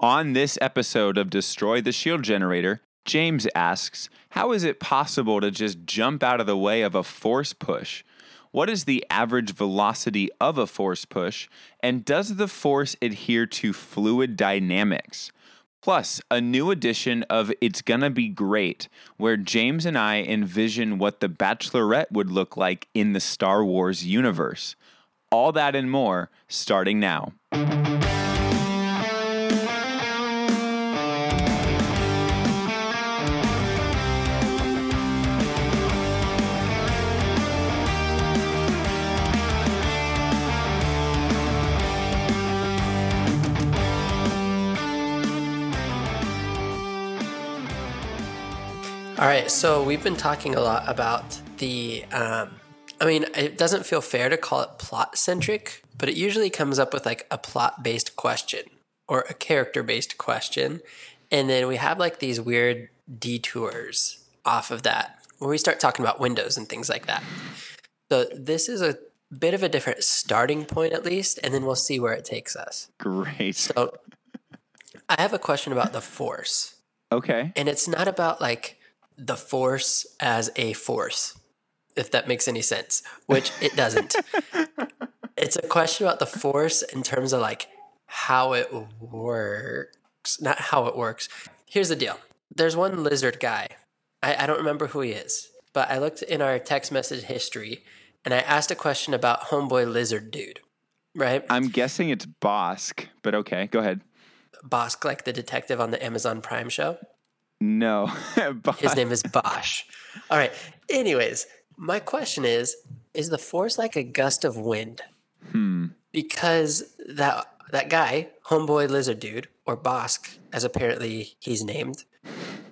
On this episode of Destroy the Shield Generator, James asks, How is it possible to just jump out of the way of a force push? What is the average velocity of a force push? And does the force adhere to fluid dynamics? Plus, a new edition of It's Gonna Be Great, where James and I envision what the Bachelorette would look like in the Star Wars universe. All that and more starting now. All right, so we've been talking a lot about the. Um, I mean, it doesn't feel fair to call it plot centric, but it usually comes up with like a plot based question or a character based question. And then we have like these weird detours off of that where we start talking about windows and things like that. So this is a bit of a different starting point, at least, and then we'll see where it takes us. Great. So I have a question about the force. Okay. And it's not about like the force as a force, if that makes any sense, which it doesn't. it's a question about the force in terms of like how it works, not how it works. Here's the deal there's one lizard guy. I, I don't remember who he is, but I looked in our text message history and I asked a question about Homeboy Lizard Dude, right? I'm guessing it's Bossk, but okay, go ahead. Bossk, like the detective on the Amazon Prime show. No. His name is Bosch. All right. Anyways, my question is is the force like a gust of wind? Hmm. Because that that guy, homeboy lizard dude, or Bossk, as apparently he's named,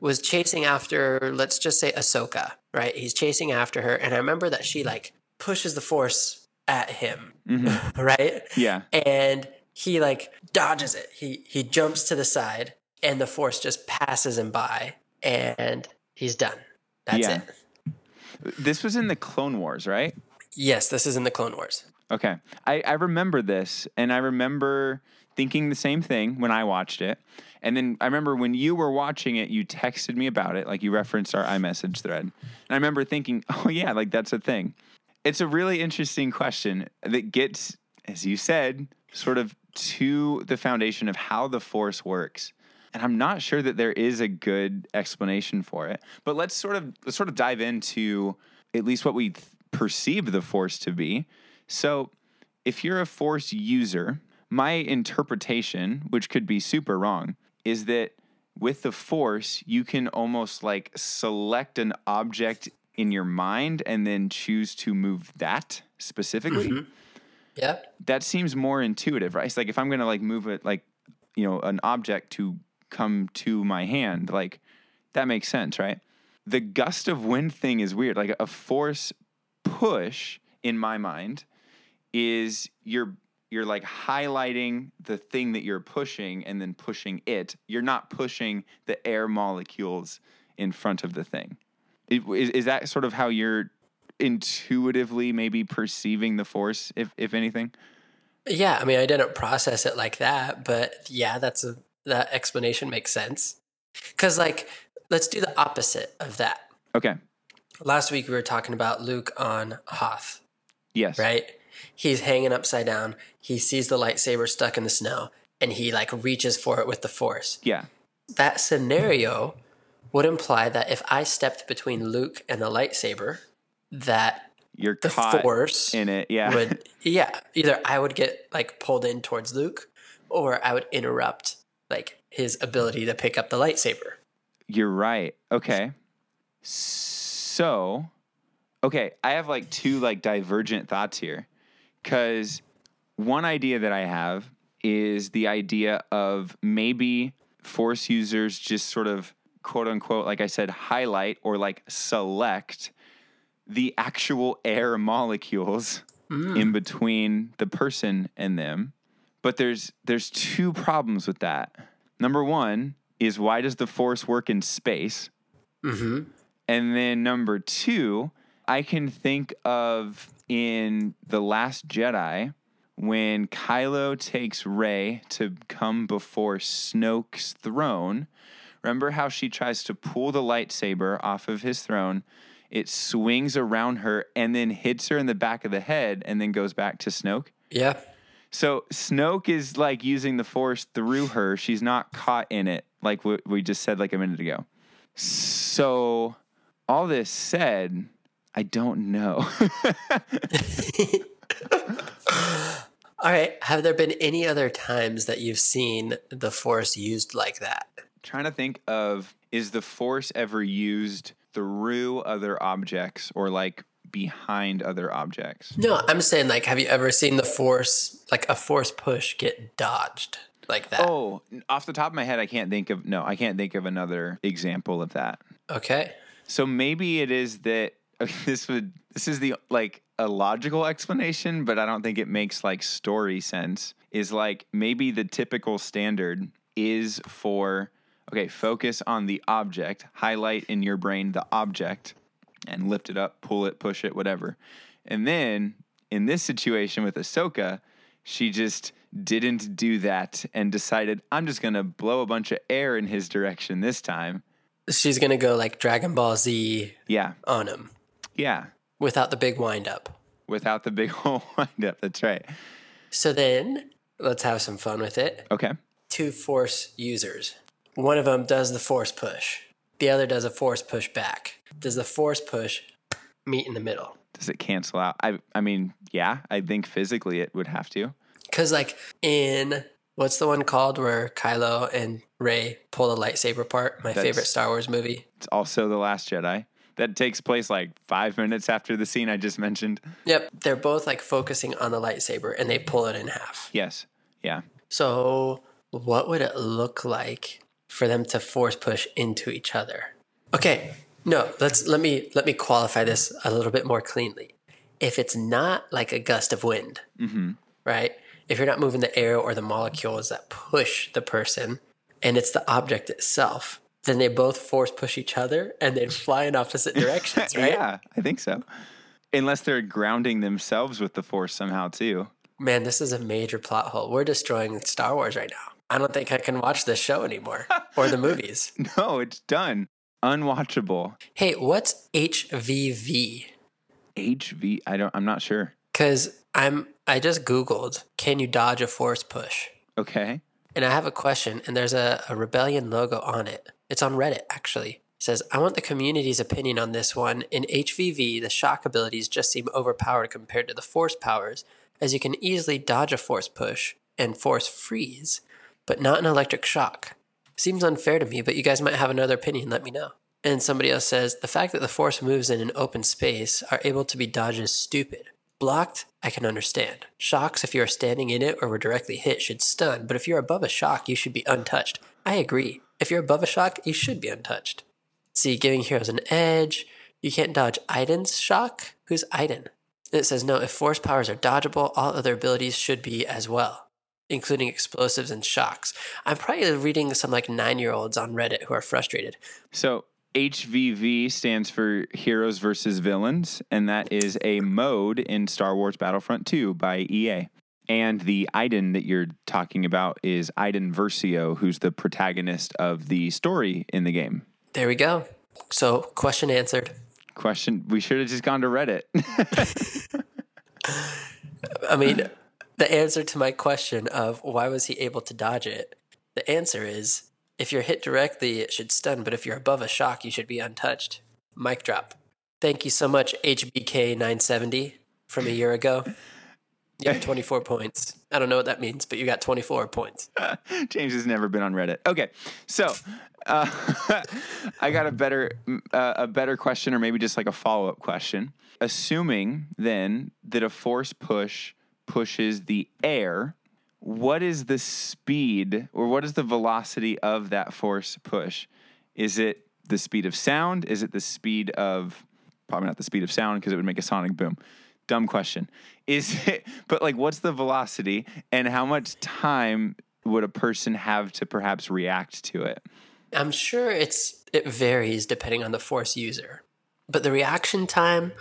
was chasing after, let's just say Ahsoka, right? He's chasing after her, and I remember that she like pushes the force at him, Mhm. right? Yeah. And he like dodges it. He he jumps to the side, and the force just passes him by, and he's done. That's Yeah. it. This was in the Clone Wars, right? Yes, this is in the Clone Wars. Okay. I, I remember this, and I remember thinking the same thing when I watched it. And then I remember when you were watching it, you texted me about it, like you referenced our iMessage thread. And I remember thinking, oh, yeah, like that's a thing. It's a really interesting question that gets, as you said, sort of to the foundation of how the Force works. And I'm not sure that there is a good explanation for it. But let's sort of let's sort of dive into at least what we th- perceive the Force to be. So, if you're a Force user, my interpretation, which could be super wrong, is that with the Force, you can almost like select an object in your mind and then choose to move that specifically. Mm-hmm. Yeah. That seems more intuitive, right? It's like if I'm gonna like move it, like you know, an object to come to my hand, like that makes sense, right? The gust of wind thing is weird. Like a force push in my mind is you're you're like highlighting the thing that you're pushing and then pushing it. You're not pushing the air molecules in front of the thing. Is, is that sort of how you're intuitively maybe perceiving the force, if if anything? Yeah, I mean, I didn't process it like that, but yeah, that's a that explanation makes sense. Cuz like let's do the opposite of that. Okay. Last week we were talking about Luke on Hoth, Yes. right? He's hanging upside down. He sees the lightsaber stuck in the snow and he like reaches for it with the force. Yeah. That scenario would imply that if I stepped between Luke and the lightsaber, that You're the caught force in it. Yeah. would yeah either i would get like pulled in towards luke or i would interrupt like his ability to pick up the lightsaber You're right. Okay. So, okay, I have like two like divergent thoughts here. Cuz one idea that I have is the idea of maybe force users just sort of quote unquote like I said highlight or like select the actual air molecules hmm. in between the person and them. But there's there's two problems with that. Number 1 is why does the force work in space? mm-hmm And then number two, I can think of in The Last Jedi when Kylo takes Rey to come before Snoke's throne. Remember how she tries to pull the lightsaber off of his throne? It swings around her and then hits her in the back of the head and then goes back to Snoke. Yeah. So Snoke is like using the Force through her. She's not caught in it, like we just said like a minute ago. So, all this said, I don't know. All right. Have there been any other times that you've seen the force used like that? Trying to think of is the Force ever used through other objects or like behind other objects? No, I'm saying like, have you ever seen the force, like a force push, get dodged like that? Oh, off the top of my head, I can't think of no, I can't think of another example of that. Okay. So maybe it is that this would this is the like a logical explanation, but I don't think it makes like story sense. Is like maybe the typical standard is for okay, focus on the object, highlight in your brain the object, and lift it up, pull it, push it, whatever. And then in this situation with Ahsoka, she just didn't do that and decided, I'm just gonna blow a bunch of air in his direction this time. She's going to go like Dragon Ball Z Yeah. on him Yeah. without the big wind up. Without the big whole wind up. That's right. So then let's have some fun with it. Okay. Two force users. One of them does the force push, the other does a force push back. Does the force push meet in the middle? Does it cancel out? I I mean, yeah, I think physically it would have to. Because, like, in what's the one called where Kylo and Rey pull the lightsaber apart? My That's- favorite Star Wars movie. It's also The Last Jedi. That takes place like five minutes after the scene I just mentioned. Yep, they're both like focusing on the lightsaber and they pull it in half. Yes. Yeah. So, what would it look like for them to force push into each other? Okay, no, let's let me let me qualify this a little bit more cleanly. If it's not like a gust of wind, mm-hmm. right? If you're not moving the air or the molecules that push the person, and it's the object itself, then they both force push each other and then fly in opposite directions, right? Yeah, I think so. Unless they're grounding themselves with the force somehow too. Man, this is a major plot hole. We're destroying Star Wars right now. I don't think I can watch this show anymore or the movies. No, it's done. Unwatchable. Hey, what's HVV? HV. I don't. I'm not sure. Because I'm I just googled, can you dodge a force push? Okay. And I have a question, and there's a, a rebellion logo on it. It's on Reddit actually. It says, I want the community's opinion on this one. In HVV, the shock abilities just seem overpowered compared to the force powers, as you can easily dodge a force push and force freeze, but not an electric shock. Seems unfair to me, but you guys might have another opinion. Let me know. And somebody else says, the fact that the force moves in an open space are able to be dodged is stupid. Blocked, I can understand. Shocks, if you are standing in it or were directly hit, should stun, but if you're above a shock, you should be untouched. I agree. If you're above a shock, you should be untouched. See, giving heroes an edge. You can't dodge Iden's shock. Who's Iden? It says, no, if force powers are dodgeable, all other abilities should be as well, including explosives and shocks. I'm probably reading some like nine year olds on Reddit who are frustrated. So HVV stands for Heroes versus Villains, and that is a mode in Star Wars Battlefront 2 by EA. And the Iden that you're talking about is Iden Versio, who's the protagonist of the story in the game. There we go. So, question answered. Question: We should have just gone to Reddit. I mean, the answer to my question of why was he able to dodge it, the answer is if you're hit directly, it should stun, but if you're above a shock, you should be untouched. Mic drop. Thank you so much, HBK970 from a year ago. You have 24 points. I don't know what that means, but you got 24 points. James has never been on Reddit. Okay, so uh, I got a better uh, a better question, or maybe just like a follow up question. Assuming then that a force push pushes the air, what is the speed or what is the velocity of that force push? Is it the speed of sound? Is it the speed of probably not the speed of sound because it would make a sonic boom? Dumb question. Is it but like what's the velocity and how much time would a person have to perhaps react to it? I'm sure it's it varies depending on the force user. But the reaction time,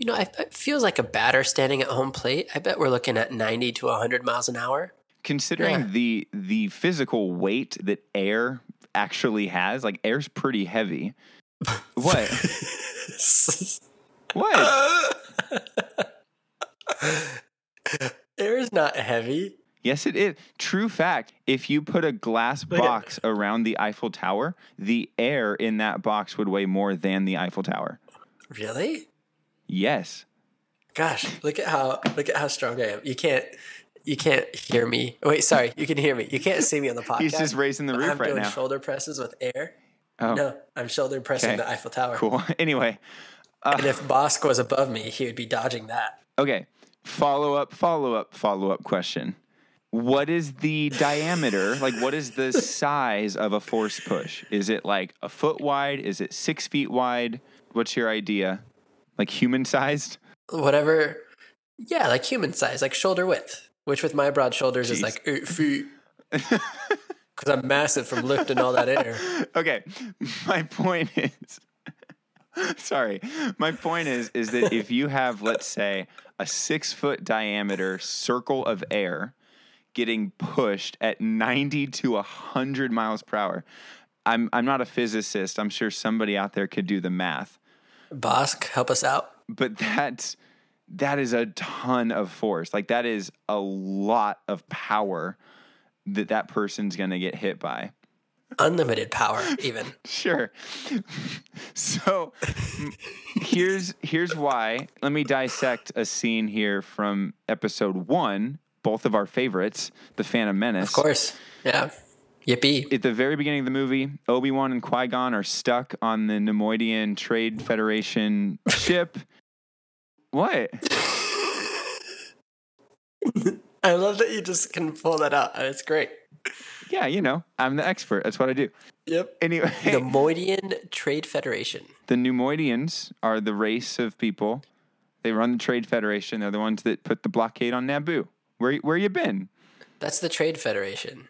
You know, it feels like a batter standing at home plate. I bet we're looking at 90 to 100 miles an hour. Considering Yeah. the the physical weight that air actually has, like air's pretty heavy. What? what? Air is not heavy. Yes, it is. True fact. If you put a glass Look at- box around the Eiffel Tower, the air in that box would weigh more than the Eiffel Tower. Really? Yes. Gosh, look at how look at how strong I am. You can't you can't hear me. Wait, sorry, you can hear me. You can't see me on the podcast. He's just raising the roof I'm right doing now. shoulder presses with air. Oh, No, I'm shoulder pressing Okay. the Eiffel Tower. cool. Anyway, And if uh, Bossk was above me, he would be dodging that. okay. Follow up, follow up, follow up question. What is the diameter? Like, what is the size of a force push? Is it like a foot wide? Is it six feet wide? What's your idea? Like human sized? Whatever. Yeah, like human size, like shoulder width, which with my broad shoulders is like eight feet. Because I'm massive from lifting all that air. okay my point is sorry my point is is that if you have let's say a six foot diameter circle of air getting pushed at 90 to 100 miles per hour i'm i'm not a physicist i'm sure somebody out there could do the math Bossk, help us out. but that's that is a ton of force like that is a lot of power that that person's going to get hit by Unlimited power, even. Sure. So here's here's why. Let me dissect a scene here from episode one, both of our favorites, The Phantom Menace. Of course. Yeah. Yippee. At the very beginning of the movie, Obi Wan and Qui Gon are stuck on the Neimoidian Trade Federation ship. What? I love that you just can pull that out. It's great. Yeah, you know, I'm the expert. That's what I do. Yep. Anyway, The Moidian Trade Federation. the Neimoidians are the race of people. They run the Trade Federation. They're the ones that put the blockade on Naboo. Where where you been? That's the Trade Federation.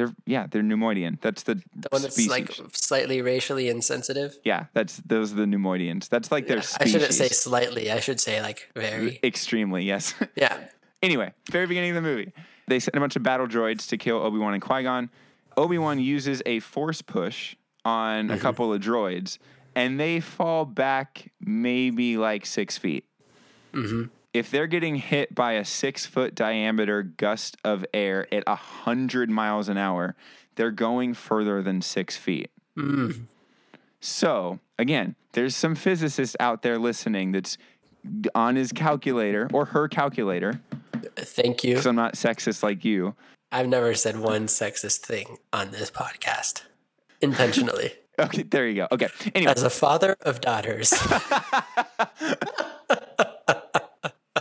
They're yeah, they're Neimoidian. That's the, The one that's species. like slightly racially insensitive. yeah, that's those are the Neimoidians. That's like their I species. shouldn't say slightly. I should say like very. extremely. Yes. Yeah. anyway, very beginning of the movie, they send a bunch of battle droids to kill Obi Wan and Qui Gon. Obi Wan uses a force push on Mm-hmm. a couple of droids, and they fall back maybe like six feet. Mm-hmm. If they're getting hit by a six foot diameter gust of air at a hundred miles an hour, they're going further than six feet. Mm. So again, there's some physicist out there listening that's on his calculator or her calculator, Thank you. because I'm not sexist like you. I've never said one sexist thing on this podcast intentionally. Okay, there you go. Okay. Anyway, As a father of daughters,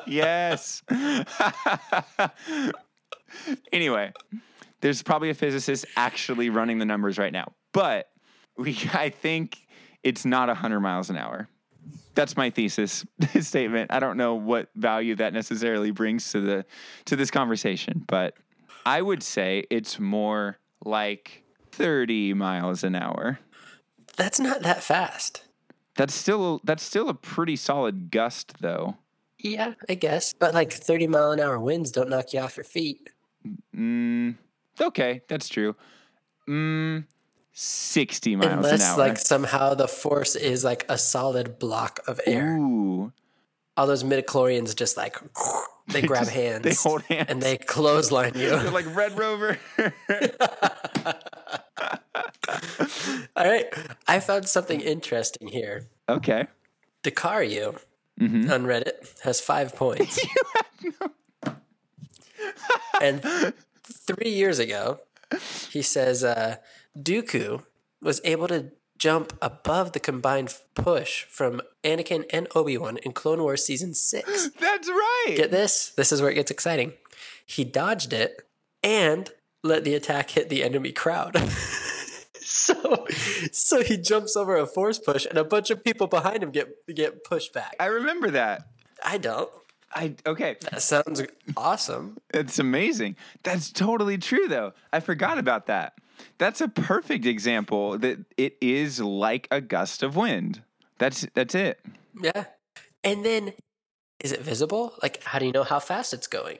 yes. anyway, there's probably a physicist actually running the numbers right now, but we I think it's not 100 miles an hour. That's my thesis statement. I don't know what value that necessarily brings to the to this conversation, but I would say it's more like 30 miles an hour. that's not that fast. That's still that's still a pretty solid gust though. Yeah, I guess. But like 30 mile an hour winds don't knock you off your feet. Mm, okay, that's true. Mm, 60 miles an Unless hour. like somehow the force is like a solid block of air. Ooh. All those midichlorians just like they grab just- hands. they hold hands. And they clothesline They're you. like Red Rover. All right. I found something interesting here. okay. Dakario Mm-hmm. on Reddit has five points. and three years ago, he says uh, Dooku was able to jump above the combined push from Anakin and Obi Wan in Clone Wars Season 6. That's right. Get this? This is where it gets exciting. He dodged it and let the attack hit the enemy crowd. so, so he jumps over a force push, and a bunch of people behind him get get pushed back. I remember that. I don't. I okay. That sounds awesome. It's amazing. That's totally true though. I forgot about that. That's a perfect example that it is like a gust of wind. That's that's it. Yeah. And then is it visible? Like how do you know how fast it's going?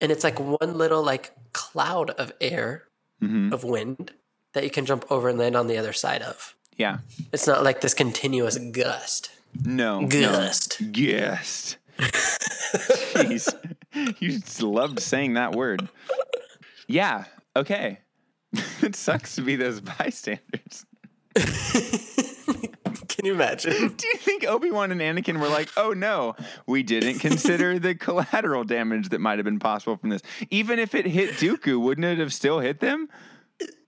And it's like one little like cloud of air hmm of wind that you can jump over and land on the other side of. Yeah. It's not like this continuous gust. No. Gust. No. Gust. Jeez. You just loved saying that word. Yeah. Okay. it sucks to be those bystanders. Can you imagine? Do you think Obi Wan and Anakin were like, oh no, we didn't consider the collateral damage that might have been possible from this? Even if it hit Dooku, wouldn't it have still hit them?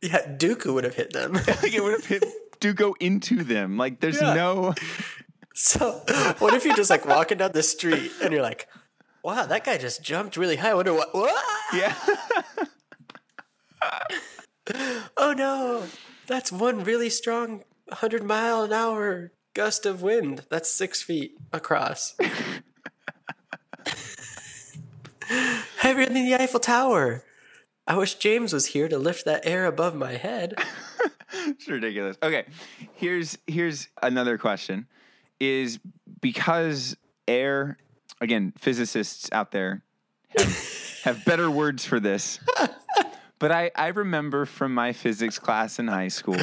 Yeah, Dooku would have hit them. Like it would have hit Dooku into them. Like there's Yeah. no. So, what if you're just like walking down the street and you're like, wow, that guy just jumped really high. I wonder what. what? Yeah. Oh no, that's one really strong 100 mile an hour gust of wind. That's six feet across. Heavier than the Eiffel Tower. I wish James was here to lift that air above my head. it's ridiculous. Okay, here's here's another question: Is because air again? Physicists out there have, have better words for this. But I, I remember from my physics class in high school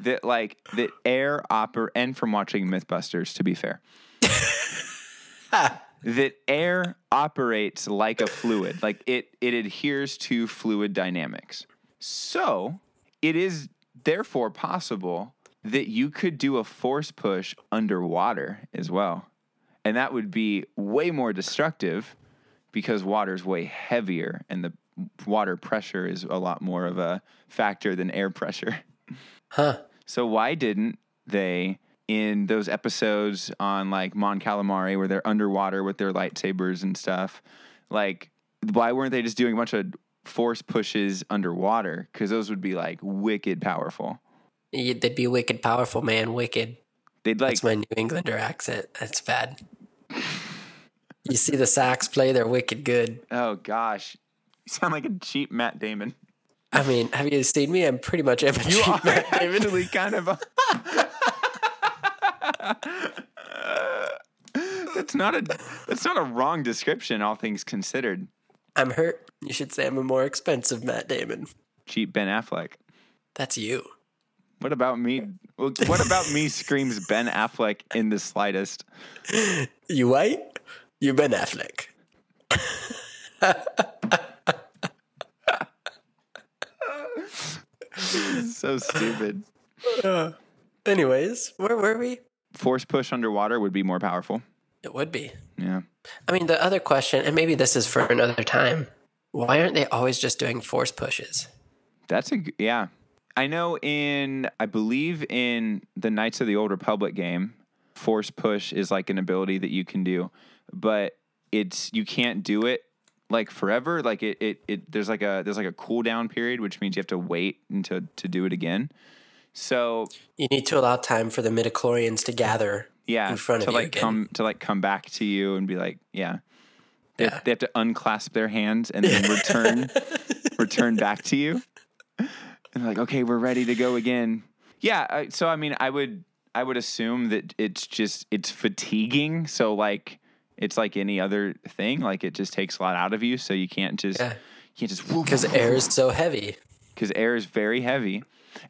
that like that air oper and from watching MythBusters to be fair that air operates like a fluid like it it adheres to fluid dynamics. So it is therefore possible that you could do a force push underwater as well. And that would be way more destructive because water's way heavier and the water pressure is a lot more of a factor than air pressure. Huh. so why didn't they in those episodes on like Mon Calamari where they're underwater with their lightsabers and stuff? Like why weren't they just doing a bunch of force pushes underwater? Because those would be like wicked powerful. Yeah, They'd be wicked powerful, man. Wicked. They'd like That's my New Englander accent. That's bad. You see the Sox play, they're wicked good. oh gosh, you sound like a cheap Matt Damon. I mean, have you seen me? I'm pretty much a You cheap Matt Damon. actually kind of a. that's not a that's not a wrong description, all things considered. I'm hurt. You should say I'm a more expensive Matt Damon. Cheap Ben Affleck. That's you. What about me? well, What about me screams Ben Affleck in the slightest? You white? You Ben Affleck. so stupid. Anyways, where were we? Force push underwater would be more powerful. It would be. Yeah. I mean, the other question, and maybe this is for another time. Why aren't they always just doing force pushes? That's a yeah. I know in I believe in the Knights of the Old Republic game, force push is like an ability that you can do, but it's you can't do it like forever. Like it it, it there's like a there's like a cooldown period, which means you have to wait until to do it again. So You need to allow time for the midichlorians to gather yeah, in front to of you like again. come to like come back to you and be like, yeah. They, Yeah. they have to unclasp their hands and then return return back to you. And they're like, okay, we're ready to go again. Yeah. So I mean, I would I would assume that it's just it's fatiguing. So like it's like any other thing. Like it just takes a lot out of you. So you can't just Yeah. you can't just because air is so heavy. because air is very heavy.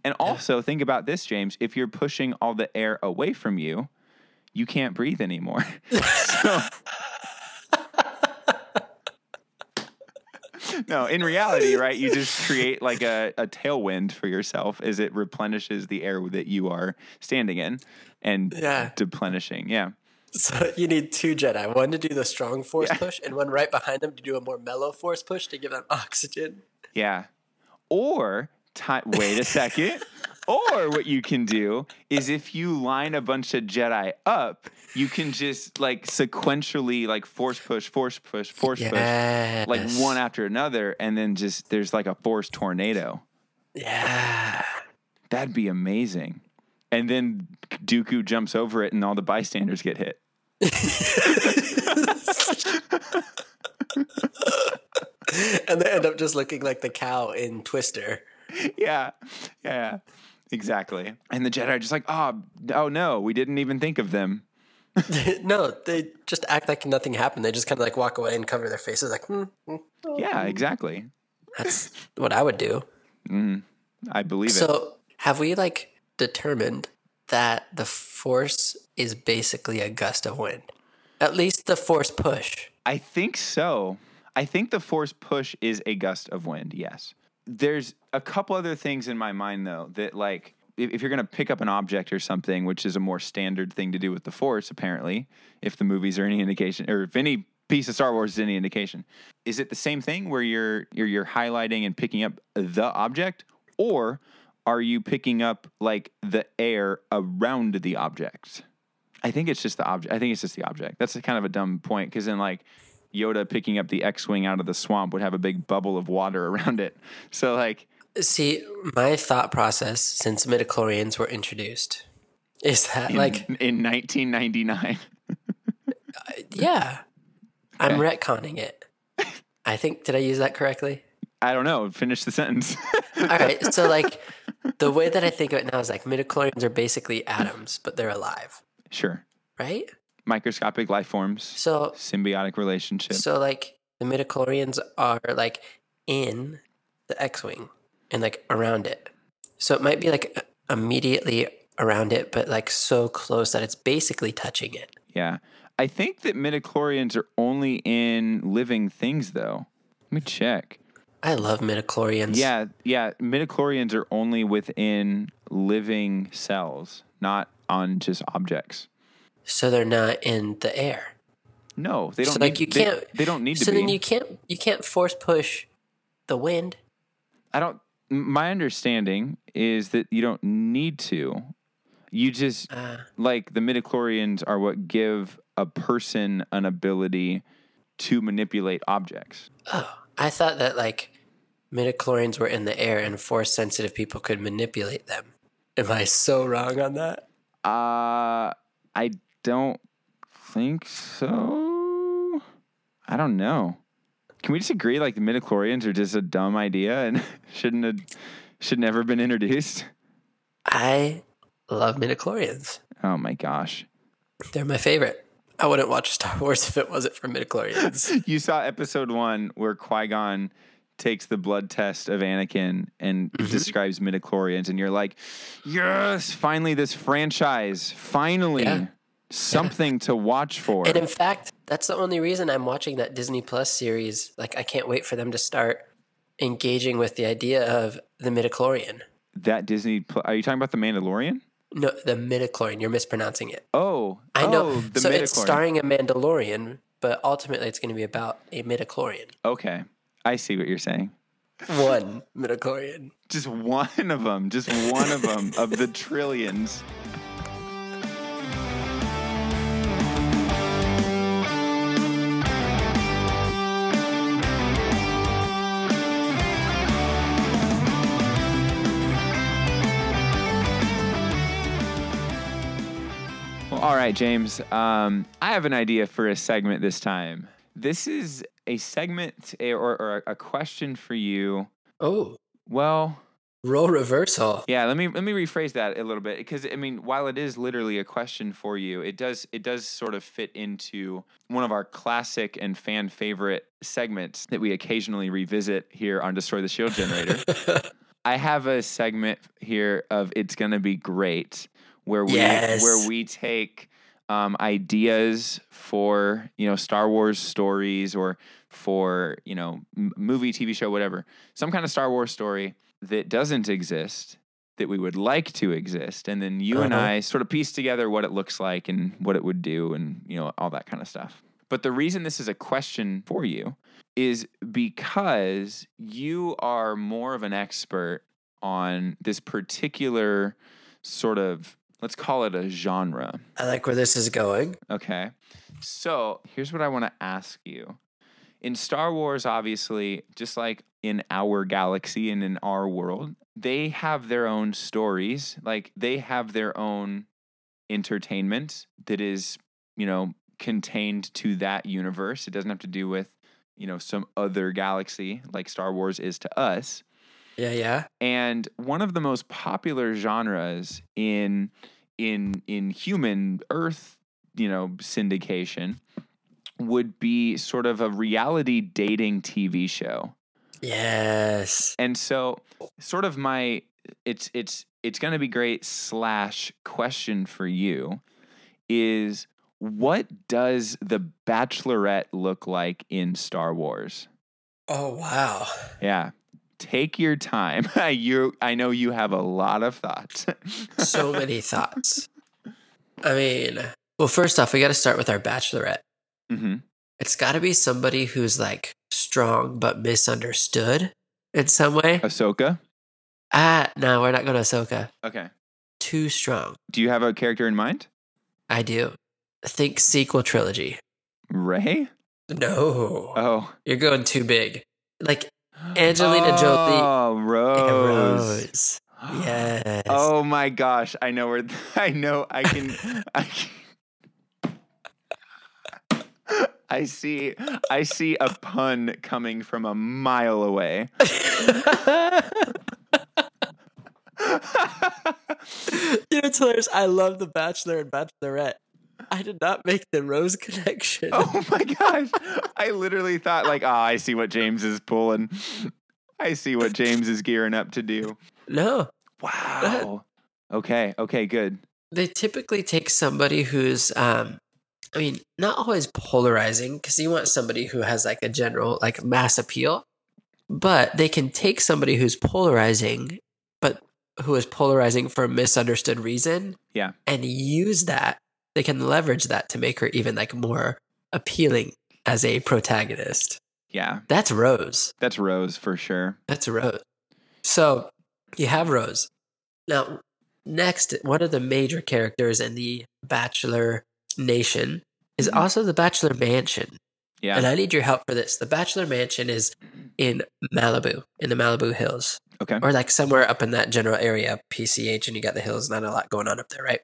And also think about this, James. If you're pushing all the air away from you, you can't breathe anymore. so, no, in reality, right? You just create like a, a tailwind for yourself as it replenishes the air that you are standing in and Yeah. deplenishing. Yeah. So you need two Jedi, one to do the strong force push, and one right behind them to do a more mellow force push to give them oxygen. Yeah. Or ti wait a second. or what you can do is if you line a bunch of Jedi up, you can just like sequentially like force push, force push, force push, like one after another, and then just there's like a force tornado. Yeah. That'd be amazing. And then Dooku jumps over it, and all the bystanders get hit. and they end up just looking like the cow in Twister. yeah, yeah, exactly. And the Jedi are just like, oh, oh no, we didn't even think of them. no, they just act like nothing happened. They just kind of like walk away and cover their faces, like, hmm, hmm. Yeah, exactly. that's what I would do. I believe it. So, have we like determined that the force is basically a gust of wind? At least the force push. I think so. I think the force push is a gust of wind. Yes. There's a couple other things in my mind though that like if, if you're going to pick up an object or something, which is a more standard thing to do with the force, apparently, if the movies are any indication, or if any piece of Star Wars is any indication, is it the same thing where you're you're, you're highlighting and picking up the object, or are you picking up like the air around the object? I think it's just the object. I think it's just the object. That's kind of a dumb point because then like Yoda picking up the X-wing out of the swamp would have a big bubble of water around it. So like See, my thought process since midichlorians were introduced is that in, like, in 1999. yeah, I'm retconning it. I think did I use that correctly? I don't know. Finish the sentence. All right, so like the way that I think of it now is like midichlorians are basically atoms, but they're alive, sure. right? Microscopic life forms, So symbiotic relationship. So like the midichlorians are like in the X-wing and like around it. So it might be like immediately around it, but like so close that it's basically touching it. yeah. I think that midichlorians are only in living things though. Let me check. I love midichlorians. Yeah, yeah. Midichlorians are only within living cells, not on just objects. So they're not in the air. No, they don't. So need, like you they- can't. They, don't need to So then you can't. You can't force push the wind. I don't. My understanding is that you don't need to. You just Uh, like the midichlorians are what give a person an ability to manipulate objects. oh, I thought that like midichlorians were in the air and force sensitive people could manipulate them. Am I so wrong on that? Uh, I don't think so. I don't know. Can we just agree like the midichlorians are just a dumb idea and shouldn't have should never been introduced? I love midichlorians. Oh my gosh. They're my favorite. I wouldn't watch Star Wars if it wasn't for midichlorians. You saw episode one where Qui Gon takes the blood test of Anakin and mm-hmm. describes midichlorians, and you're like, yes, finally this franchise, finally Yeah. Something to watch for. and in fact, that's the only reason I'm watching that Disney Plus series. Like, I can't wait for them to start engaging with the idea of the midichlorian. that Disney, are you talking about the Mandalorian? No, the midichlorian. You're mispronouncing it. Oh, I know. oh, so it's starring a Mandalorian, but ultimately it's going to be about a midichlorian. Okay, I see what you're saying. One midichlorian. Just one of them, just one of them of the trillions. All right, James. Um, I have an idea for a segment this time. This is a segment eh, or, or a question for you. Oh, Well, role reversal. yeah, let me let me rephrase that a little bit because I mean, while it is literally a question for you, it does it does sort of fit into one of our classic and fan favorite segments that we occasionally revisit here on Destroy the Shield Generator. I have a segment here of it's gonna be great where we Yes. where we take um, ideas for you know Star Wars stories or for you know m- movie, TV show, whatever, some kind of Star Wars story that doesn't exist that we would like to exist, and then you and Uh-huh. I sort of piece together what it looks like and what it would do, and you know all that kind of stuff. But the reason this is a question for you is because you are more of an expert on this particular sort of let's call it a genre. I like where this is going. Okay. So here's what I want to ask you. In Star Wars, obviously, just like in our galaxy and in our world, they have their own stories. Like they have their own entertainment that is, you know, contained to that universe. It doesn't have to do with, you know, some other galaxy like Star Wars is to us. Yeah, yeah. And one of the most popular genres in in in human Earth you know, syndication would be sort of a reality dating TV show. Yes. And so sort of my it's it's it's going to be great slash question for you is what does the bachelorette look like in Star Wars? Oh wow. Yeah. Take your time. you I know you have a lot of thoughts. So many thoughts. I mean, well, first off, we got to start with our bachelorette. hmm It's got to be somebody who's like strong but misunderstood in some way. Ahsoka? Ah, no, we're not going to Ahsoka. Okay. Too strong. Do you have a character in mind? I do. Think sequel trilogy. Rey? No, Oh. you're going too big. Like Angelina Jolie Oh, Rose. Rose. Yes. Oh my gosh, I know where I know I can I can, I see I see a pun coming from a mile away. you know, it's hilarious. I love The Bachelor and Bachelorette. I did not make the Rose connection. oh my gosh. I literally thought like, "Oh, I see what James is pulling. I see what James is gearing up to do." No, Wow. Okay, okay, good. they typically take somebody who's, um, I mean, not always polarizing because you want somebody who has like a general, like mass appeal, but they can take somebody who's polarizing, but who is polarizing for a misunderstood reason. Yeah. And use that. They can leverage that to make her even like more appealing as a protagonist. Yeah. That's Rose. That's Rose for sure. That's Rose. So you have Rose. Now, next, one of the major characters in the Bachelor Nation is Mhm. also the Bachelor Mansion. Yeah. And I need your help for this. The Bachelor Mansion is in Malibu, in the Malibu Hills, Okay. or like somewhere up in that general area, PCH, and you got the hills, not a lot going on up there, right?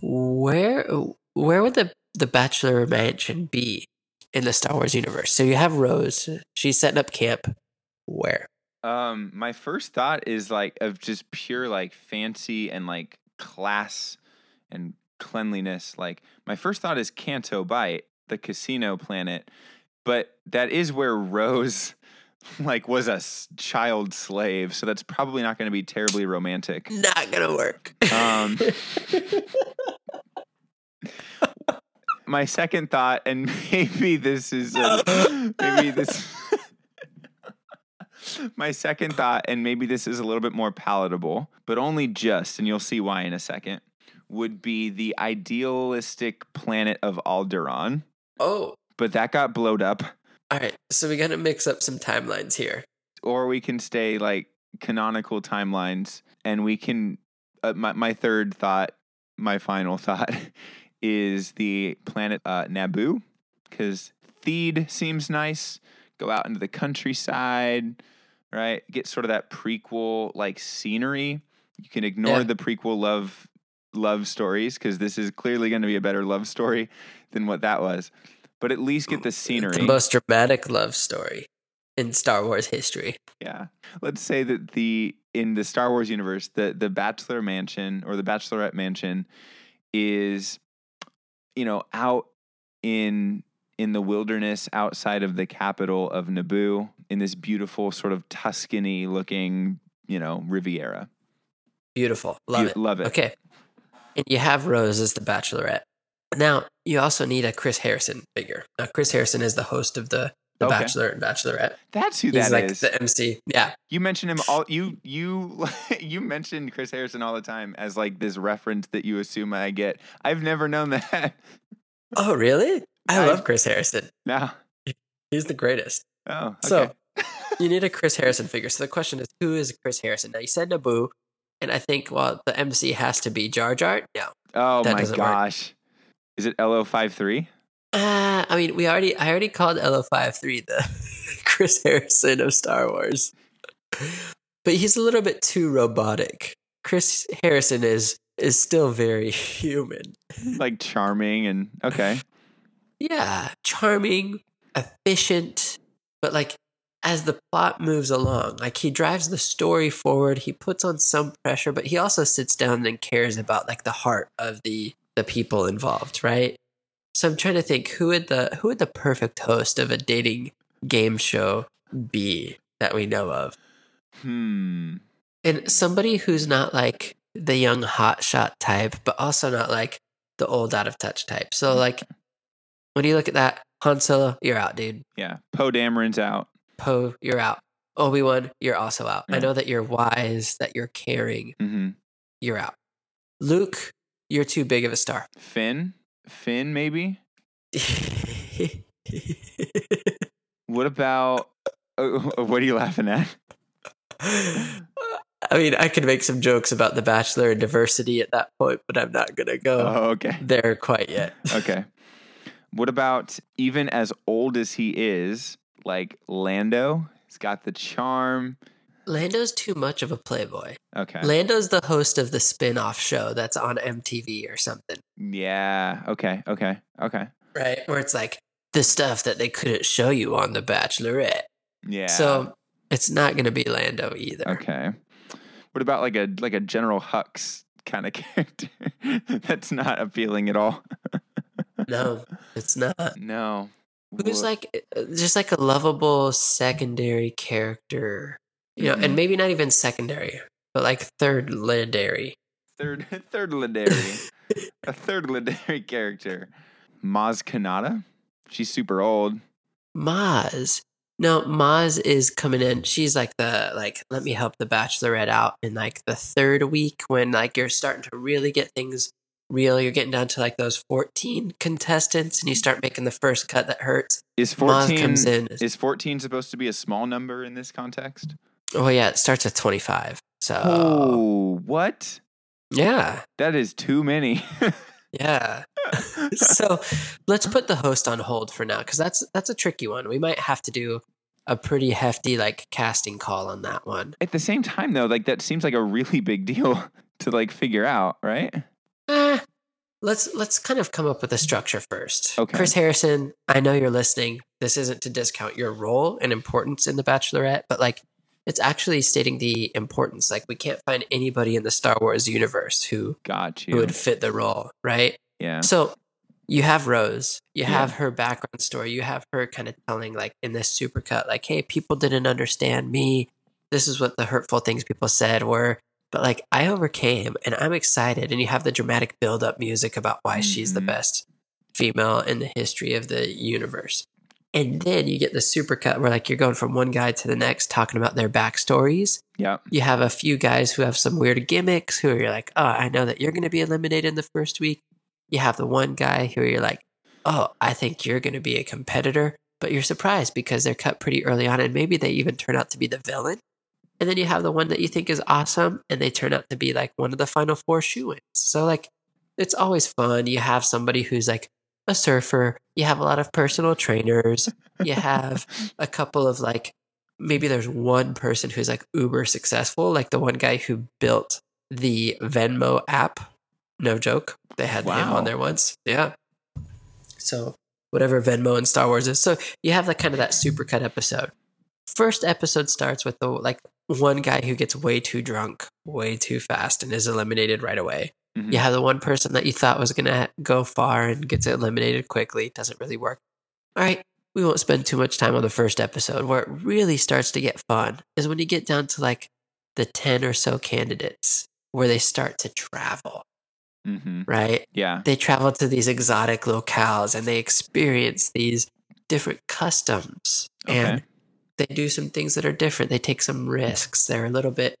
Where where would the, the Bachelor Mansion be in the Star Wars universe? So you have Rose, she's setting up camp. Where? Um, my first thought is like of just pure like fancy and like class and cleanliness. Like my first thought is Canto Bight, the casino planet, but that is where Rose like was a s- child slave, so that's probably not going to be terribly romantic. Not gonna work. Um, my second thought, and maybe this is a, maybe this. my second thought, and maybe this is a little bit more palatable, but only just, and you'll see why in a second, would be the idealistic planet of Alderaan. oh, But that got blowed up, all right. So we gotta mix up some timelines here. or we can stay like canonical timelines, and we can. Uh, my my third thought, my final thought, is the planet uh, Naboo, because Theed seems nice. Go out into the countryside, right? Get sort of that prequel like scenery. You can ignore Yeah. the prequel love love stories because this is clearly going to be a better love story than what that was. But at least get the scenery. The most dramatic love story in Star Wars history. Yeah. Let's say that the in the Star Wars universe, the the Bachelor Mansion or the Bachelorette Mansion is you know, out in in the wilderness outside of the capital of Naboo in this beautiful sort of Tuscany looking, you know, Riviera. Beautiful. Love You- it. Love it. Okay. And you have Rose as the Bachelorette. Now, you also need a Chris Harrison figure. Now, Chris Harrison is the host of the, the Okay. Bachelor and Bachelorette. That's who that is. He's that like is. the MC. Yeah. You mention him all you you you mentioned Chris Harrison all the time as like this reference that you assume I get. I've never known that. Oh, really? I, I- love Chris Harrison. no. He's the greatest. Oh, okay. So, you need a Chris Harrison figure. So the question is, who is Chris Harrison? Now, you said Naboo, and I think, well, the MC has to be Jar Jar. No. Oh my doesn't work. Is it LO53? Uh, I mean, we already, I already called LO53 the Chris Harrison of Star Wars, but he's a little bit too robotic. Chris Harrison is is still very human. Like charming and okay. Yeah, charming, efficient, but like as the plot moves along, like he drives the story forward, he puts on some pressure, but he also sits down and cares about like the heart of the the people involved, right? So I'm trying to think who would the who would the perfect host of a dating game show be that we know of? Hmm. And somebody who's not like the young hotshot type, but also not like the old out of touch type. So like when you look at that, Han Solo, you're out, dude. Yeah. Poe Dameron's out. Poe, you're out. Obi Wan, you're also out. I know that you're wise, that you're caring, hmm you're out. Luke, you're too big of a star. Finn. Finn, maybe. What about? Uh, what are you laughing at? I mean, I could make some jokes about The Bachelor and diversity at that point, but I'm not going to go Oh, okay. there quite yet. Okay. What about even as old as he is, like Lando? He's got the charm. Lando's too much of a playboy. Okay. Lando's the host of the spin off show that's on MTV or something, yeah. Okay. Okay. Okay. right? Where it's like the stuff that they couldn't show you on The Bachelorette. Yeah. So it's not going to be Lando either. Okay. What about like a like a General Hux kind of character? That's not appealing at all. No, it's not. No. Who's like uh, just like a lovable secondary character, you know, Mhm. and maybe not even secondary, but like third legendary. third third legendary, a third legendary character, Maz Kanata. She's super old. Maz. No, Maz is coming in. She's like the like let me help the bachelorette out in like the third week when like you're starting to really get things real. You're getting down to like those 14 contestants and you start making the first cut that hurts. Is Maz fourteen comes in. is fourteen supposed to be a small number in this context? Oh yeah, it starts at 25. So Oh, what? yeah. That is too many. Yeah. so let's put the host on hold for now because that's that's a tricky one. We might have to do a pretty hefty like casting call on that one. At the same time, though, like that seems like a really big deal to like figure out, right? Eh, let's let's kind of come up with a structure first. Okay. Chris Harrison, I know you're listening. This isn't to discount your role and importance in the Bachelorette, but like it's actually stating the importance. Like we can't find anybody in the Star Wars universe who Got who would fit the role, right? Yeah. So you have Rose, you Yeah. have her background story, you have her kind of telling like in this supercut, like, hey, people didn't understand me. This is what the hurtful things people said were. But like I overcame and I'm excited. And you have the dramatic build up music about why she's the Mhm. best female in the history of the universe. And then you get the supercut where like you're going from one guy to the next talking about their backstories Yeah. you have a few guys who have some weird gimmicks who you're like, oh, I know that you're going to be eliminated in the first week. You have the one guy who you're like, oh, I think you're going to be a competitor, but you're surprised because they're cut pretty early on and maybe they even turn out to be the villain. And then you have the one that you think is awesome and they turn out to be like one of the final four shoe ins. So, like, it's always fun. You have somebody who's like a surfer, you have a lot of personal trainers, you have a couple of like maybe there's one person who's like uber successful, like the one guy who built the Venmo app. No joke. They had him on there once. Yeah. So whatever Venmo and Star Wars is. So you have like kind of that supercut episode. First episode starts with the like one guy who gets way too drunk, way too fast, and is eliminated right away. Mhm. You have the one person that you thought was going to go far and gets eliminated quickly. Doesn't really work. All right. We won't spend too much time on the first episode. Where it really starts to get fun is when you get down to like the 10 or so candidates where they start to travel, Mhm. right? Yeah. They travel to these exotic locales and they experience these different customs. And they do some things that are different. They take some risks. They're a little bit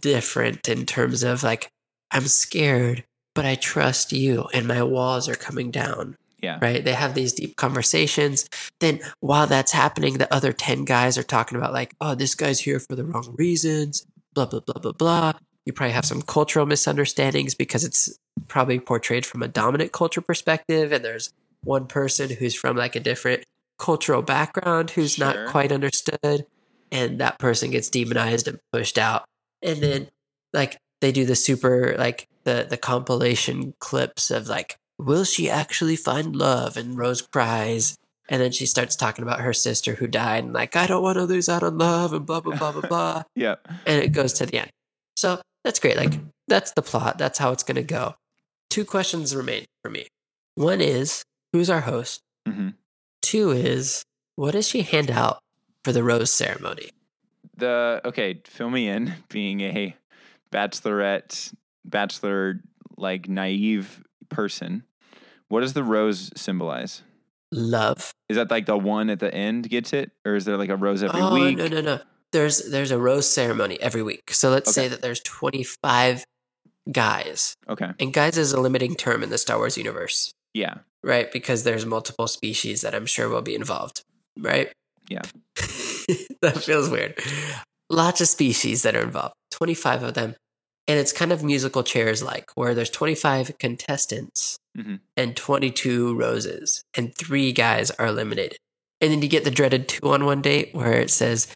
different in terms of like, I'm scared, but I trust you, and my walls are coming down. Yeah. Right? They have these deep conversations. Then, while that's happening, the other 10 guys are talking about, like, oh, this guy's here for the wrong reasons, blah, blah, blah, blah, blah. You probably have some cultural misunderstandings because it's probably portrayed from a dominant culture perspective. And there's one person who's from like a different cultural background who's Sure. not quite understood. And that person gets demonized and pushed out. And then, like, they do the super, like, the, the compilation clips of, like, will she actually find love? And Rose cries. And then she starts talking about her sister who died and, like, I don't want to lose out on love and blah, blah, blah, blah, blah Yeah. and it goes to the end. So that's great. Like that's the plot. That's how it's going to go. Two questions remain. for me. One is who's our host? hmm Two is what does she hand out for the rose ceremony? The okay, fill me in. Being a bachelorette, bachelor like naive person, what does the rose symbolize? Love. Is that like the one at the end gets it, or is there like a rose every oh week? no no no. There's there's a rose ceremony every week. So let's say that there's 25 guys, Okay, and guys is a limiting term in the Star Wars universe, yeah, right? Because there's multiple species that I'm sure will be involved, right? Yeah. that feels weird. Lots of species that are involved. 25 of them. And it's kind of musical chairs like, where there's 25 contestants Mhm. and 22 roses, and three guys are eliminated. And then you get the dreaded two on one date where it says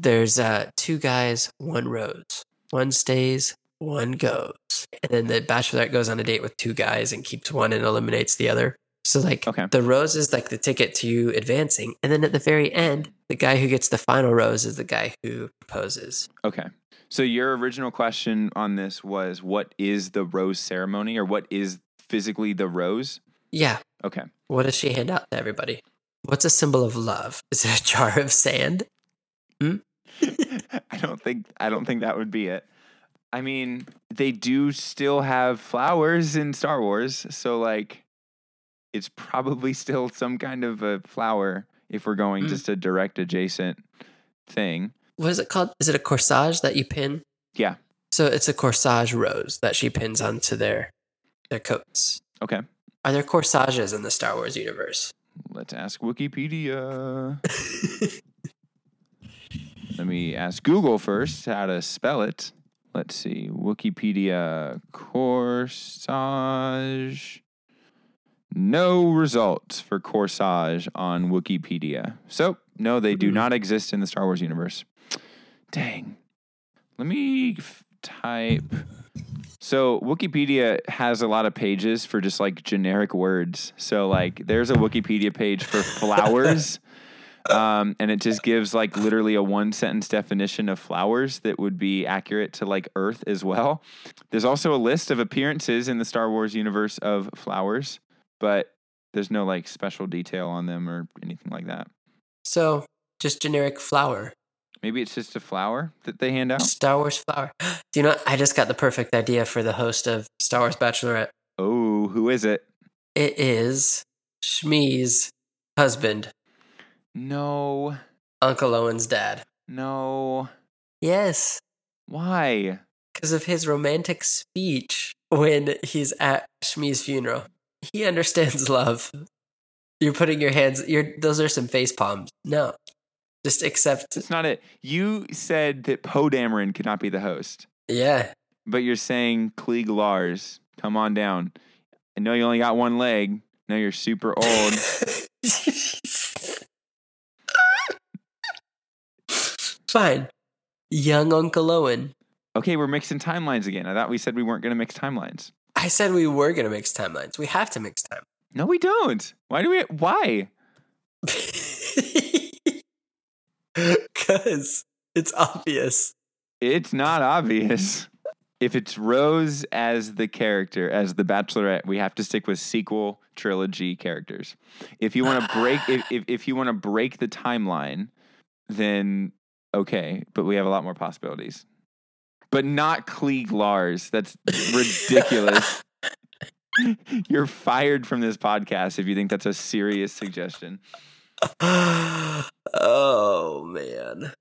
there's uh, two guys, one rose. One stays, one goes. And then the bachelorette goes on a date with two guys and keeps one and eliminates the other. So, like, Okay. the rose is like the ticket to you advancing. And then at the very end, the guy who gets the final rose is the guy who proposes. okay. So your original question on this was, what is the rose ceremony, or what is physically the rose? Yeah. Okay. What does she hand out to everybody? What's a symbol of love? Is it a jar of sand? I don't think I don't think that would be it. I mean, they do still have flowers in Star Wars, so like it's probably still some kind of a flower if we're going Mm. just a direct adjacent thing. What is it called? Is it a corsage that you pin? Yeah. So it's a corsage rose that she pins onto their their coats. Okay. Are there corsages in the Star Wars universe? Let's ask Wikipedia. Let me ask Google first how to spell it. Let's see. Wikipedia corsage. No results for corsage on Wikipedia. So, no, they do Hmm. not exist in the Star Wars universe. Dang. Let me f- type. So, Wikipedia has a lot of pages for just like generic words. So, like, there's a Wikipedia page for flowers. Um, and it just gives like literally a one sentence definition of flowers that would be accurate to like Earth as well. There's also a list of appearances in the Star Wars universe of flowers, but there's no like special detail on them or anything like that. So just generic flower. Maybe it's just a flower that they hand out. Star Wars flower. Do you know? I just got the perfect idea for the host of Star Wars Bachelorette. Oh, who is it? It is Shmi's husband, No, Uncle Owen's dad. no. Yes, Why? because of his romantic speech when he's at Shmi's funeral. He understands love. You're putting your hands. You're those are some face palms. No, just accept. That's not it. You said that Poe Dameron could not be the host. Yeah, But you're saying Cliegg Lars, come on down. I know you only got one leg. I know you're super old. Fine. Young Uncle Owen. okay, we're mixing timelines again. I thought we said we weren't going to mix timelines. I said we were gonna mix timelines. We have to mix time. No, we don't. Why do we? Why? Because it's obvious. It's not obvious. If it's Rose as the character, as the Bachelorette, we have to stick with sequel trilogy characters. If you want to break, if, if if you want to break the timeline, then okay. But we have a lot more possibilities. But not Cliegg Lars. That's ridiculous. You're fired from this podcast if you think that's a serious suggestion. oh man.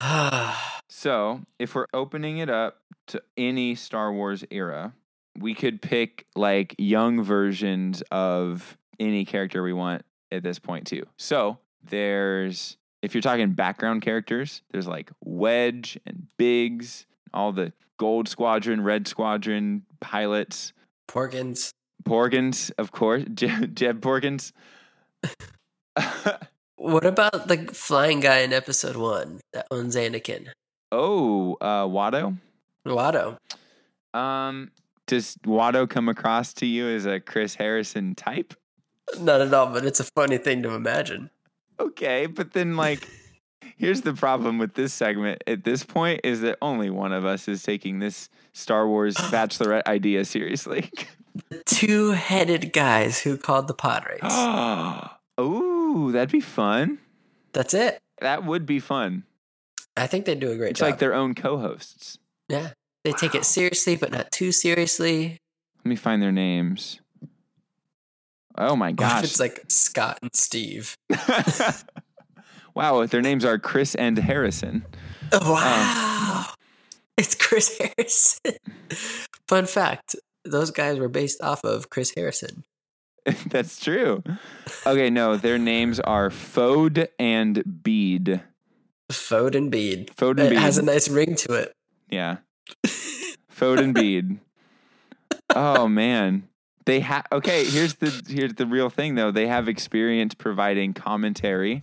So, if we're opening it up to any Star Wars era, we could pick like young versions of any character we want at this point, too. So, there's, if you're talking background characters, there's like Wedge and Biggs, all the Gold Squadron, Red Squadron pilots, Porkins. Porgins, of course, Jeb, Jeb Porgins. What about the flying guy in episode one that owns Anakin? oh, uh, Watto. Watto. Um, does Watto come across to you as a Chris Harrison type? Not at all, but it's a funny thing to imagine. Okay, but then like here's the problem with this segment at this point is that only one of us is taking this Star Wars bachelorette idea seriously. The two headed guys who called the pod race. Ooh, that'd be fun. That's it. That would be fun. I think they do a great It's job. It's like their own co-hosts. yeah. They take it seriously, but not too seriously. Let me find their names. Oh my gosh. it's like Scott and Steve? wow, their names are Chris and Harrison. Oh, wow. it's Chris Harrison. Fun fact those guys were based off of Chris Harrison. That's true. Okay, no, their names are Fode and Beed. Fode and Beed. Fode and It has a nice ring to it. Yeah. Fode and Beed. Oh man. They have okay, here's the here's the real thing though. They have experience providing commentary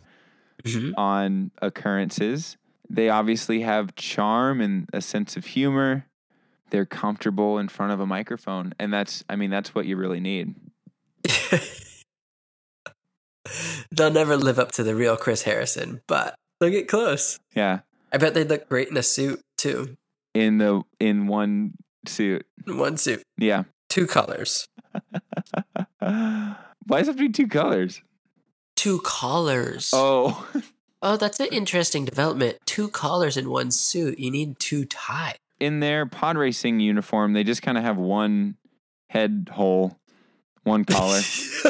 Mhm. on occurrences. They obviously have charm and a sense of humor. They're comfortable in front of a microphone. And that's I mean, that's what you really need. They'll never live up to the real Chris Harrison, but they'll get close. Yeah. I bet they'd look great in a suit too. In the in one suit. One suit, Yeah. two colors. Why does it have to be two colors? Two collars. Oh. Oh, that's an interesting development. Two collars in one suit. You need two ties. in their pod racing uniform, they just kind of have one head hole, one collar.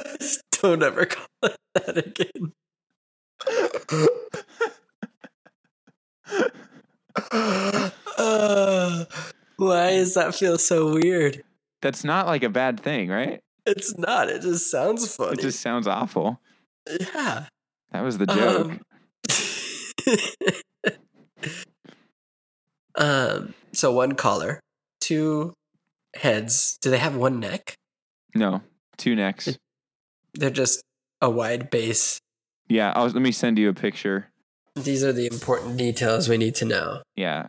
Don't ever call it that again. Uh, why does that feel so weird? That's not like a bad thing, right? It's not. It just sounds funny. It just sounds awful. Yeah. That was the joke. Um, um. So one collar, two heads. Do they have one neck? no, two necks. They're just a wide base. Yeah, I'll, let me send you a picture. These are the important details we need to know. Yeah.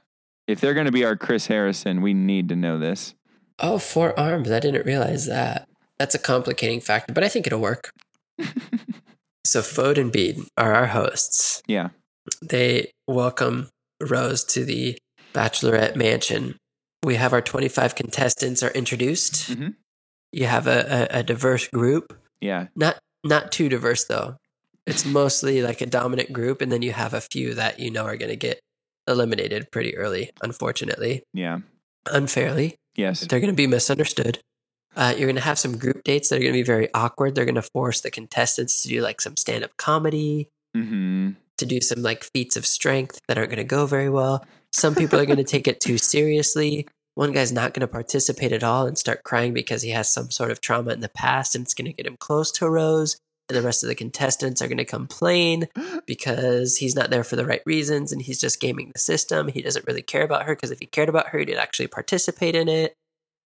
If they're going to be our Chris Harrison, we need to know this. Oh, four arms. I didn't realize that. That's a complicating factor, but I think it'll work. so Fode and Beed are our hosts. Yeah. They welcome Rose to the Bachelorette Mansion. We have our 25 contestants are introduced. Mhm. You have a, a, a diverse group. Yeah. Not not too diverse though. It's mostly like a dominant group, and then you have a few that you know are going to get eliminated pretty early, unfortunately, Yeah. unfairly. Yes. They're going to be misunderstood. Uh, you're going to have some group dates that are going to be very awkward. They're going to force the contestants to do like some stand up comedy, Mm-hmm. to do some like feats of strength that aren't going to go very well. Some people are going to take it too seriously. One guy's not going to participate at all and start crying because he has some sort of trauma in the past and it's going to get him close to Rose. And the rest of the contestants are going to complain because he's not there for the right reasons and he's just gaming the system. He doesn't really care about her because if he cared about her, he'd actually participate in it.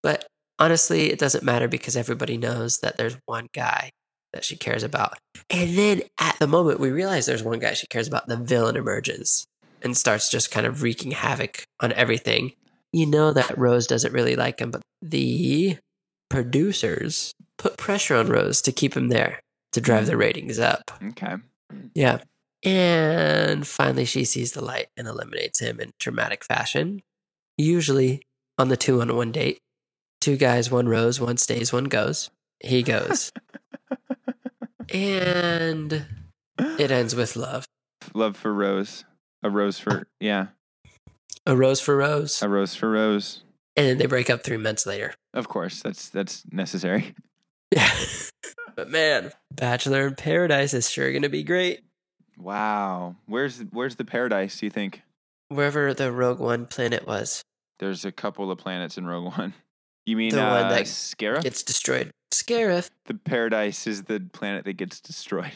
But honestly, it doesn't matter because everybody knows that there's one guy that she cares about. And then at the moment we realize there's one guy she cares about, the villain emerges and starts just kind of wreaking havoc on everything. You know that Rose doesn't really like him, but the producers put pressure on Rose to keep him there to drive the mm. ratings up. Okay. Yeah. And finally, she sees the light and eliminates him in dramatic fashion. Usually on the two on one date, two guys, one rose, one stays, one goes. He goes. and it ends with love. Love for Rose. A rose for, yeah. A rose for rose. A rose for Rose. And then they break up three months later. Of course. That's, that's necessary. Yeah. but man, Bachelor in Paradise is sure going to be great. Wow. Where's, where's the paradise, do you think? Wherever the Rogue One planet was There's a couple of planets in Rogue One. You mean The uh, one that Scarif? gets destroyed. Scarif. the paradise is the planet that gets destroyed.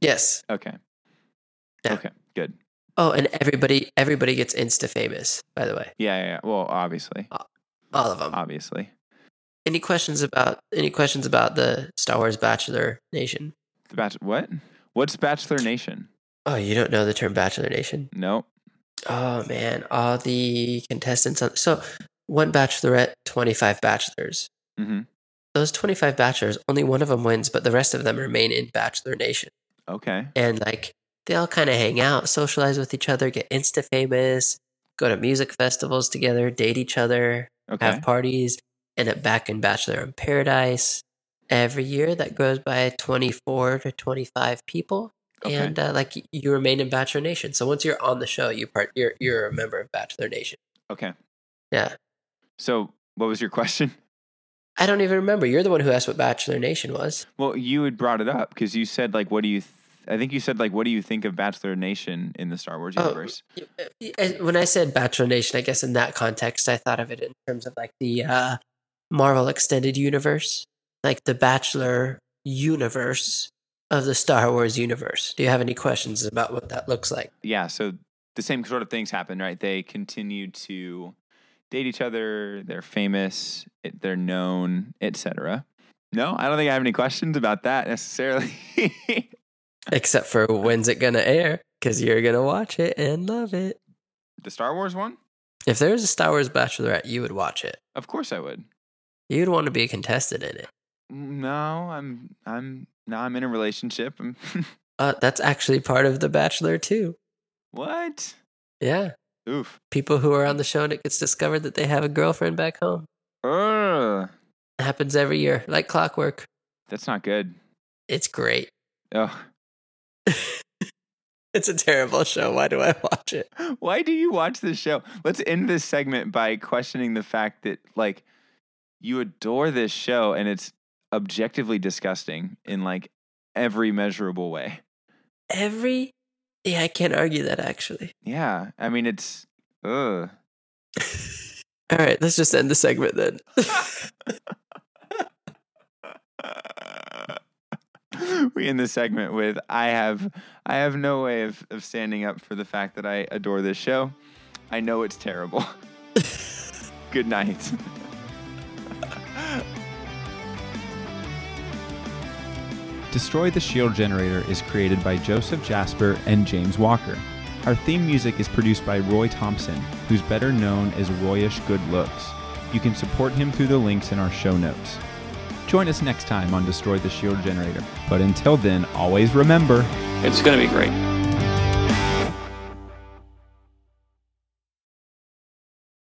Yes. Okay. Yeah. Okay. Good. Oh, and everybody everybody gets insta famous, by the way. Yeah, yeah, yeah. Well, obviously. All of them. Obviously. Any questions about any questions about the Star Wars Bachelor Nation? The bach- what? What's Bachelor Nation? Oh, you don't know the term Bachelor Nation? No. Oh man, all the contestants on so one bachelorette, 25 bachelors. Mm-hmm. Those 25 bachelors, only one of them wins, but the rest of them remain in Bachelor Nation. Okay. And like they all kind of hang out, socialize with each other, get insta famous, go to music festivals together, date each other, Okay. have parties. end up back in Bachelor in Paradise. Every year that grows by 24 to 25 people. Okay. And uh, like you remain in Bachelor Nation. So once you're on the show, you part you're you're a member of Bachelor Nation. Okay. Yeah. So, what was your question? I don't even remember. You're the one who asked what Bachelor Nation was. Well, you had brought it up because you said like, "What do you?" Th- I think you said like, "What do you think of Bachelor Nation in the Star Wars Oh, universe?" Uh, When I said Bachelor Nation, I guess in that context, I thought of it in terms of like the uh, Marvel Extended Universe, like the Bachelor universe of the Star Wars universe. Do you have any questions about what that looks like? yeah. So the same sort of things happen, right? They continue to date each other. They're famous. It, they're known, etc. No, I don't think I have any questions about that necessarily. Except for when's it going to air? Because you're going to watch it and love it. the Star Wars one, If there was a Star Wars Bachelorette, you would watch it. of course I would. You'd want to be a contestant in it. No, I'm I'm now I'm in a relationship. Uh, that's actually part of The Bachelor, too. what? Yeah. Oof. People who are on the show and it gets discovered that they have a girlfriend back home. Ugh. It happens every year, like clockwork. That's not good. It's great. Oh. It's a terrible show. Why do I watch it? Why do you watch this show? Let's end this segment by questioning the fact that like you adore this show and it's objectively disgusting in like every measurable way. Every. Yeah, I can't argue that actually. Yeah. I mean it's ugh. All right, let's just end the segment then. we end this segment with I have I have no way of, of standing up for the fact that I adore this show. I know it's terrible. Good night. Destroy the Shield Generator is created by Joseph Jasper and James Walker. Our theme music is produced by Roy Thompson, who's better known as Royish Good Looks. You can support him through the links in our show notes. Join us next time on Destroy the Shield Generator. But until then, always remember It's going to be great.